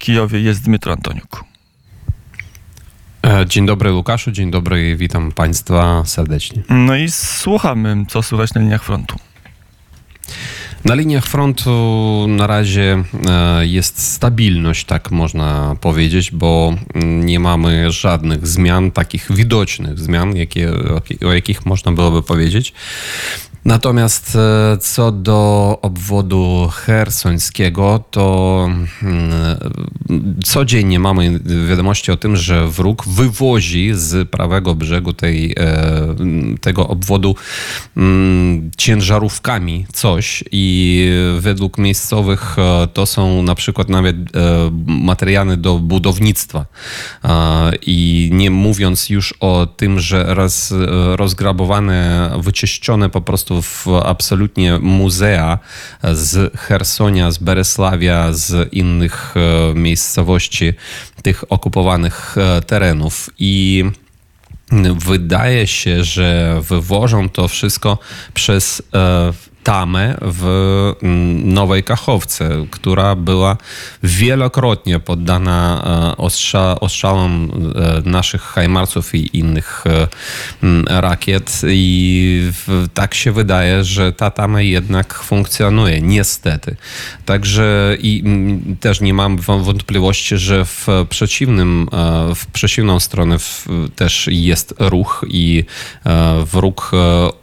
Kijowie jest Dmytro Antoniuk. E, dzień dobry Łukaszu, dzień dobry, witam Państwa serdecznie. No i słuchamy, co słychać na liniach frontu. Na liniach frontu na razie e, jest stabilność, tak można powiedzieć, bo nie mamy żadnych zmian, takich widocznych zmian, jakie, o jakich można byłoby powiedzieć. Natomiast e, co do obwodu hersońskiego, to mm, codziennie mamy wiadomości o tym, że wróg wywozi z prawego brzegu tej, e, tego obwodu mm, ciężarówkami coś i według miejscowych e, to są na przykład nawet materiały do budownictwa. I nie mówiąc już o tym, że roz, rozgrabowane, wyczyszczone po prostu prostu w absolutnie muzea z Hersonia, z Beresławia, z innych e, miejscowości tych okupowanych e, terenów. I wydaje się, że wywożą to wszystko przez e, tamę w mm, Nowej Kachowce, która była wielokrotnie poddana e, ostrza, ostrzałom e, naszych hajmarców i innych e, rakiet i tak się wydaje, że ta tama jednak funkcjonuje, niestety. Także i też nie mam wątpliwości, że w przeciwnym, w przeciwną stronę też jest ruch i wróg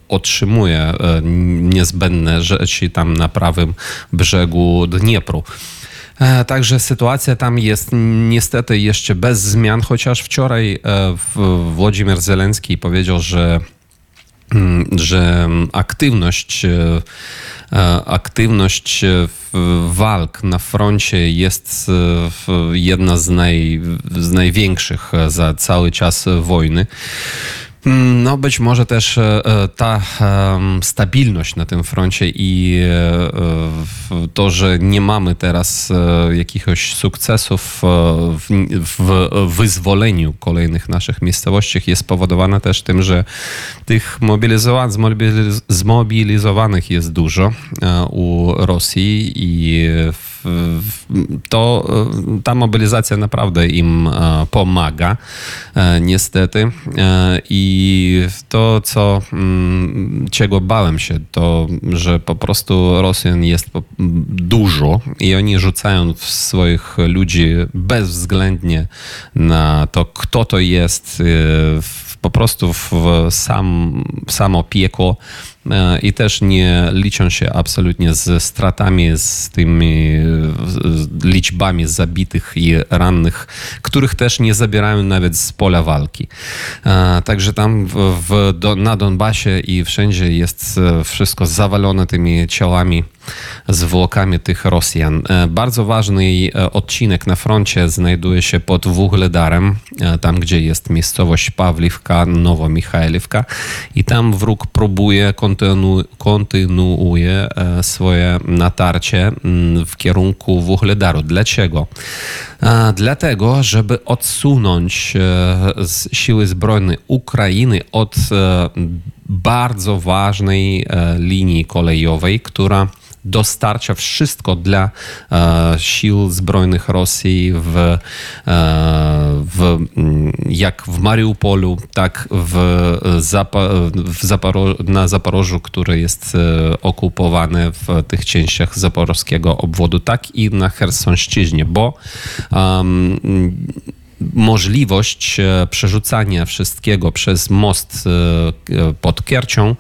otrzymuje e, niezbędne rzeczy tam na prawym brzegu Dniepru. E, także sytuacja tam jest niestety jeszcze bez zmian, chociaż wczoraj e, Włodzimir Zelenski powiedział, że, mm, że aktywność, aktywność walk na froncie jest jedna z, naj, z największych za cały czas wojny. Mm, no być może też e, e, ta stabilność na tym froncie i e, to, że nie mamy teraz jakichś sukcesów w wyzwoleniu kolejnych naszych miejscowości jest spowodowana też tym, że tych zmobilizowanych jest dużo u Rosji i to e, ta mobilizacja naprawdę im e, pomaga, e, niestety. I to, co, mm, czego bałem się, to, że po prostu Rosjan jest dużo i oni rzucają swoich ludzi bezwzględnie na to, kto to jest, po prostu w sam, samo piekło i też nie liczą się absolutnie z stratami, z tymi liczbami zabitych i rannych, których też nie zabierają nawet z pola walki. Także tam w, na Donbasie i wszędzie jest e, wszystko zawalone tymi ciałami zwłokami tych Rosjan. E, bardzo ważny e, odcinek na froncie znajduje się pod Wuhledarem, tam gdzie jest miejscowość Pawliwka, Nowomichajliwka i tam wróg próbuje kontynu, kontynuuje e, swoje natarcie w kierunku Wuhledaru. Dlaczego? Dlatego, żeby odsunąć e, siły zbrojne Ukrainy od e, bardzo ważnej linii kolejowej, która dostarcza wszystko dla e, sił zbrojnych Rosji w, e, w, jak w Mariupolu, tak w, Zapa, w Zaporo, na Zaporożu, który jest e, okupowany w tych częściach zaporowskiego obwodu, tak i na Chersonszczyźnie, bo możliwość e, przerzucania wszystkiego przez most e, pod Kiercią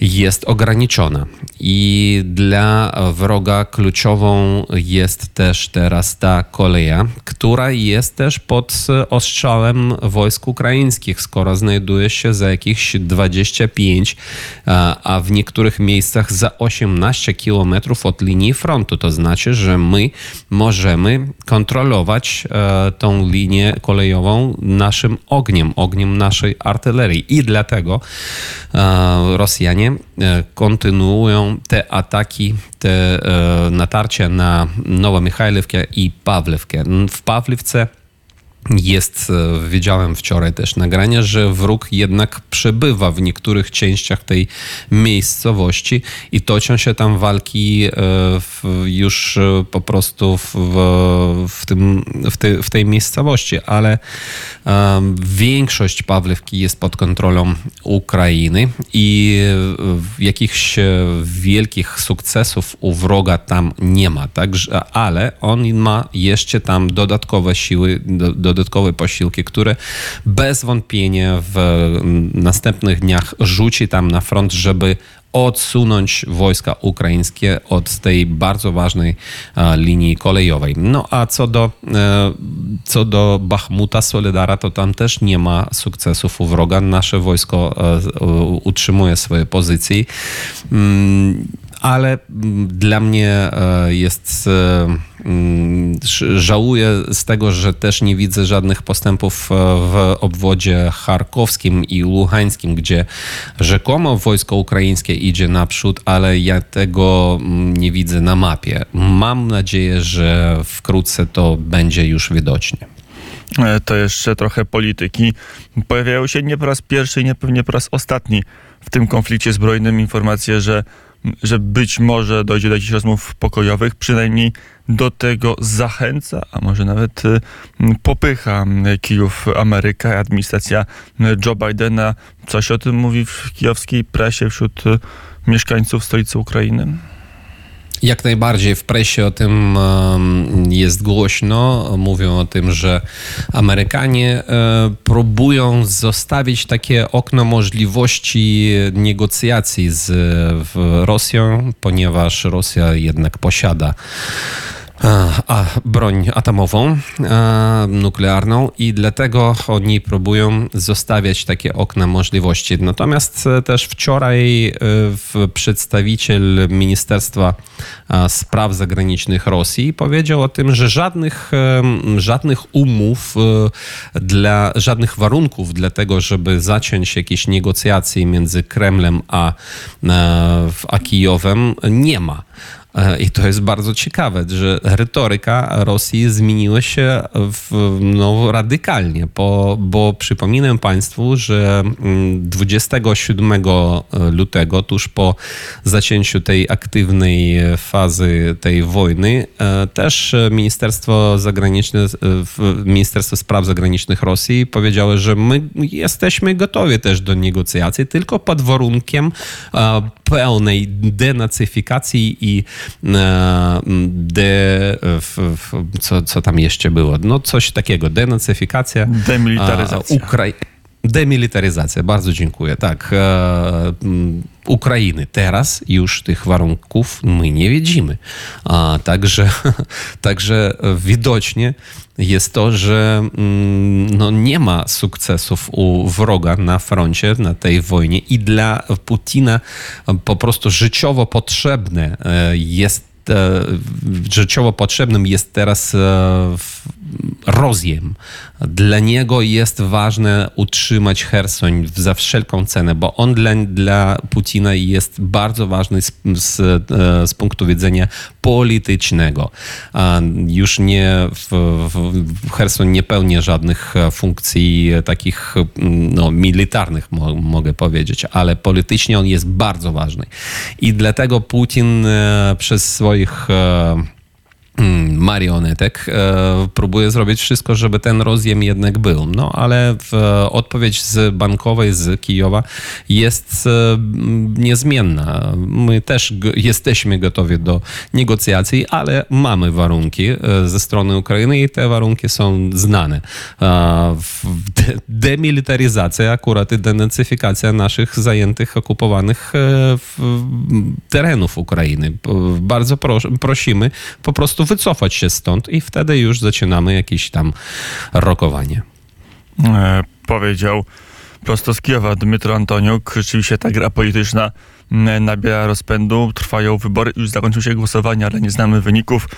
jest ograniczona. I dla wroga kluczową jest też teraz ta koleja, która jest też pod ostrzałem wojsk ukraińskich, skoro znajduje się za jakieś 25, a w niektórych miejscach za 18 kilometrów od linii frontu. To znaczy, że my możemy kontrolować e, tą linię kolejową naszym ogniem, ogniem naszej artylerii. I dlatego e, Rosjanie e, kontynuują te ataki, te e, natarcia na Nowomichajlewkę i Pawlewkę. W Pawliwce jest, e, widziałem wczoraj też nagranie, że wróg jednak przebywa w niektórych częściach tej miejscowości i toczą się tam walki e, już e, po prostu w, w, tym, w, te, w tej miejscowości, ale większość Pawlewki jest pod kontrolą Ukrainy i jakichś wielkich sukcesów u wroga tam nie ma, także, ale on ma jeszcze tam dodatkowe siły, do, dodatkowe posiłki, które bez wątpienia w następnych dniach rzuci tam na front, żeby odsunąć wojska ukraińskie od tej bardzo ważnej linii kolejowej. No a co do, e, co do Bachmuta, Solidara, to tam też nie ma sukcesów u wroga. Nasze wojsko e, utrzymuje swoje pozycje. Ale mm, dla mnie e, jest. E, mm, żałuję z tego, że też nie widzę żadnych postępów e, w obwodzie charkowskim i luhańskim, gdzie rzekomo wojsko ukraińskie idzie naprzód, ale ja tego mm, nie widzę na mapie. Mam nadzieję, że wkrótce to będzie już widocznie. To jeszcze trochę polityki. Pojawiają się nie po raz pierwszy i nie pewnie po raz ostatni w tym konflikcie zbrojnym informacje, że że być może dojdzie do jakichś rozmów pokojowych, przynajmniej do tego zachęca, a może nawet y, popycha Kijów Ameryka, administracja Joe Bidena. Coś o tym mówi w kijowskiej prasie wśród y, mieszkańców stolicy Ukrainy? Jak najbardziej w presie o tym jest głośno. Mówią o tym, że Amerykanie e, próbują zostawić takie okno możliwości negocjacji z Rosją, ponieważ Rosja jednak posiada a, broń atomową, nuklearną i dlatego oni próbują zostawiać takie okna możliwości. Natomiast e, też wczoraj e, przedstawiciel Ministerstwa Spraw Zagranicznych Rosji powiedział o tym, że żadnych, żadnych umów, e, dla, żadnych warunków dla tego, żeby zacząć jakieś negocjacje między Kremlem a, a Kijowem nie ma. E, I to jest bardzo ciekawe, że retoryka Rosji zmieniła się w, no, radykalnie, bo, bo przypominam Państwu, że 27 mm, lutego, tuż po zacięciu tej aktywnej fazy tej wojny, e, też Ministerstwo Zagraniczne, Ministerstwo Spraw Zagranicznych Rosji powiedziało, że my jesteśmy gotowi też do negocjacji, tylko pod warunkiem e, pełnej denacyfikacji i E, de, co, co tam jeszcze było? No coś takiego, denacyfikacja. Demilitaryzacja. Ukrai Demilitaryzacja, bardzo dziękuję. Tak, e, Ukrainy. Teraz już tych warunków my nie widzimy. A, także, także widocznie jest to, że mm, no, nie ma sukcesów u wroga na froncie, na tej wojnie i dla Putina po prostu życiowo potrzebne e, jest e, życiowo potrzebnym jest teraz e, rozjem. Dla niego jest ważne utrzymać Hersoń za wszelką cenę, bo on dla, dla Putina jest bardzo ważny z, z, z punktu widzenia politycznego. Już nie w, w Hersoń nie pełni żadnych funkcji takich no, militarnych, mo, mogę powiedzieć, ale politycznie on jest bardzo ważny. I dlatego Putin e, przez swoich e, Mm, marionetek. E, próbuje zrobić wszystko, żeby ten rozjem jednak był. No ale odpowiedź z bankowej, z Kijowa jest e, niezmienna. My też jesteśmy gotowi do negocjacji, ale mamy warunki e, ze strony Ukrainy i te warunki są znane. Demilitaryzacja akurat i denacyfikacja naszych zajętych, okupowanych terenów Ukrainy. Bardzo prosimy po prostu wycofać się stąd i wtedy już zaczynamy jakieś tam rokowanie. E, powiedział prosto z Kijowa Dmytro Antoniuk. Rzeczywiście ta gra polityczna nabiera rozpędu. Trwają wybory, już zakończył się głosowanie, ale nie znamy wyników.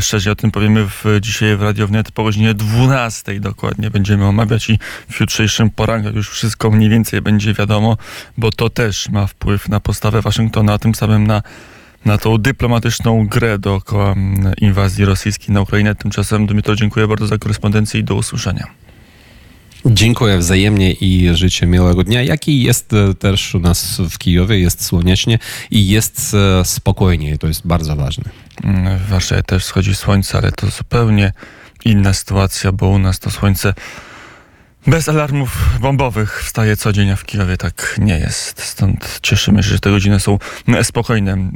Szczerze o tym powiemy w, dzisiaj w Radio Wnet po godzinie 12 dokładnie. Będziemy omawiać i w jutrzejszym poranku już wszystko mniej więcej będzie wiadomo, bo to też ma wpływ na postawę Waszyngtonu, a tym samym na na tą dyplomatyczną grę dookoła mm, inwazji rosyjskiej na Ukrainę. Tymczasem, Dmytro, dziękuję bardzo za korespondencję i do usłyszenia. Dziękuję wzajemnie i życzę miłego dnia. Jaki jest e, też u nas w Kijowie, jest słonecznie i jest e, spokojnie. To jest bardzo ważne. Mm, W Warszawie też wschodzi słońce, ale to zupełnie inna sytuacja, bo u nas to słońce bez alarmów bombowych wstaje co dzień, a w Kijowie tak nie jest. Stąd cieszymy się, że te godziny są mm, spokojne